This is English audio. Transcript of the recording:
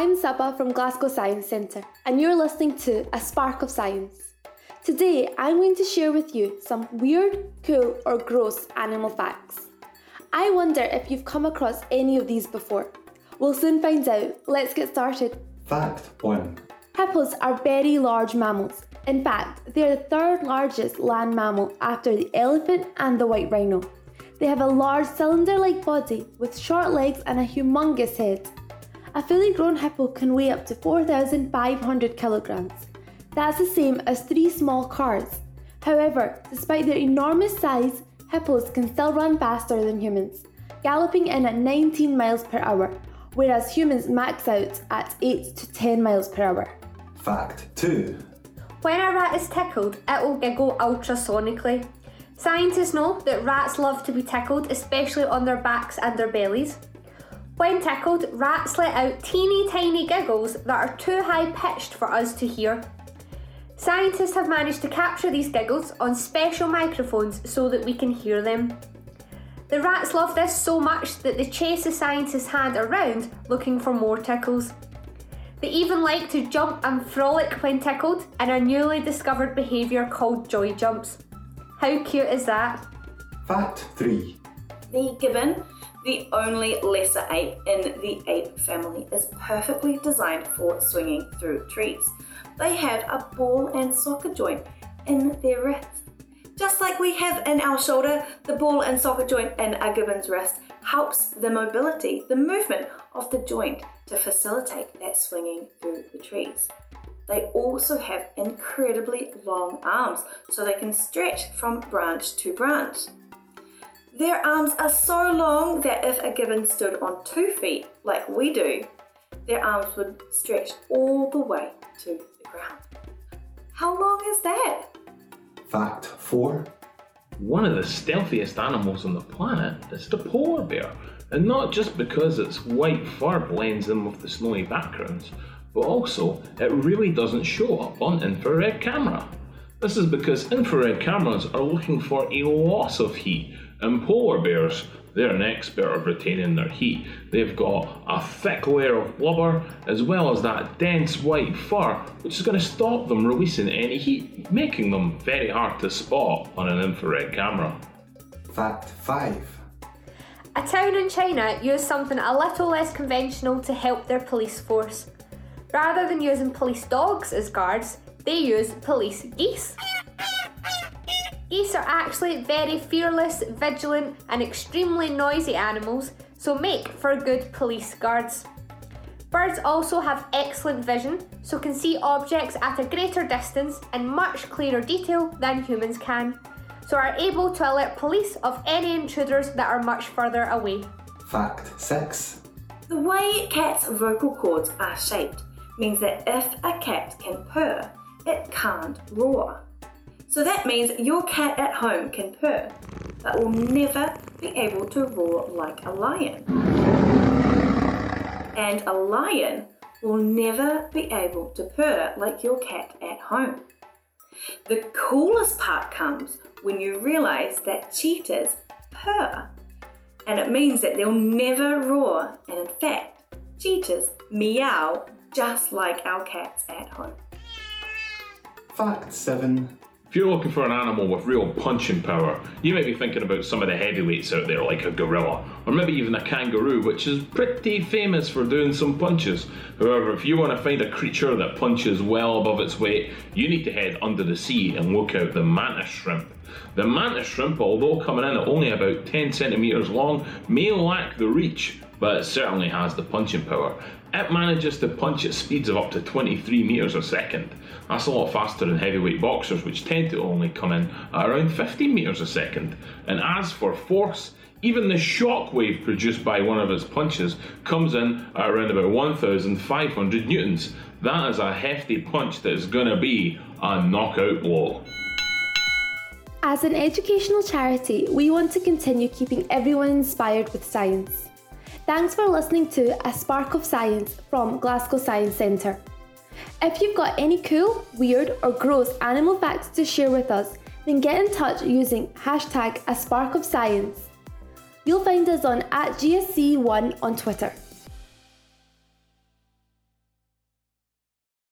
I'm Saba from Glasgow Science Centre, and you're listening to A Spark of Science. Today, I'm going to share with you some weird, cool, or gross animal facts. I wonder if you've come across any of these before. We'll soon find out. Let's get started. Fact 1. Hippos are very large mammals. In fact, they are the third largest land mammal after the elephant and the white rhino. They have a large cylinder like body with short legs and a humongous head. A fully grown hippo can weigh up to 4,500 kilograms. That's the same as three small cars. However, despite their enormous size, hippos can still run faster than humans, galloping in at 19 miles per hour, whereas humans max out at 8 to 10 miles per hour. Fact 2. When a rat is tickled, it will giggle ultrasonically. Scientists know that rats love to be tickled, especially on their backs and their bellies. When tickled, rats let out teeny tiny giggles that are too high pitched for us to hear. Scientists have managed to capture these giggles on special microphones so that we can hear them. The rats love this so much that they chase the scientist's hand around looking for more tickles. They even like to jump and frolic when tickled in a newly discovered behaviour called joy jumps. How cute is that? Fact 3. The gibbon, the only lesser ape in the ape family, is perfectly designed for swinging through trees. They have a ball and socket joint in their wrist. Just like we have in our shoulder, the ball and socket joint in a gibbon's wrist helps the mobility, the movement of the joint to facilitate that swinging through the trees. They also have incredibly long arms so they can stretch from branch to branch. Their arms are so long that if a gibbon stood on two feet like we do, their arms would stretch all the way to the ground. How long is that? Fact 4. One of the stealthiest animals on the planet is the polar bear, and not just because its white fur blends in with the snowy backgrounds, but also it really doesn't show up on infrared camera. This is because infrared cameras are looking for a loss of heat, and polar bears, they're an expert at retaining their heat. They've got a thick layer of blubber as well as that dense white fur, which is going to stop them releasing any heat, making them very hard to spot on an infrared camera. Fact 5. A town in China used something a little less conventional to help their police force. Rather than using police dogs as guards, they use police geese. Geese are actually very fearless, vigilant, and extremely noisy animals, so make for good police guards. Birds also have excellent vision, so can see objects at a greater distance and much clearer detail than humans can, so are able to alert police of any intruders that are much further away. Fact 6. The way cats' vocal cords are shaped means that if a cat can purr, it can't roar. So that means your cat at home can purr, but will never be able to roar like a lion. And a lion will never be able to purr like your cat at home. The coolest part comes when you realize that cheetahs purr, and it means that they'll never roar, and in fact, cheetahs meow just like our cats at home. Fact 7. If you're looking for an animal with real punching power, you might be thinking about some of the heavyweights out there, like a gorilla, or maybe even a kangaroo, which is pretty famous for doing some punches. However, if you want to find a creature that punches well above its weight, you need to head under the sea and look out the mantis shrimp. The mantis shrimp, although coming in at only about 10 centimeters long, may lack the reach, but it certainly has the punching power. It manages to punch at speeds of up to 23 meters a second. That's a lot faster than heavyweight boxers, which tend to only come in at around 15 meters a second. And as for force, even the shock wave produced by one of its punches comes in at around about 1,500 newtons. That is a hefty punch that is going to be a knockout blow. As an educational charity, we want to continue keeping everyone inspired with science. Thanks for listening to A Spark of Science from Glasgow Science Centre. If you've got any cool, weird, or gross animal facts to share with us, then get in touch using hashtag A Spark of Science. You'll find us on at GSC1 on Twitter.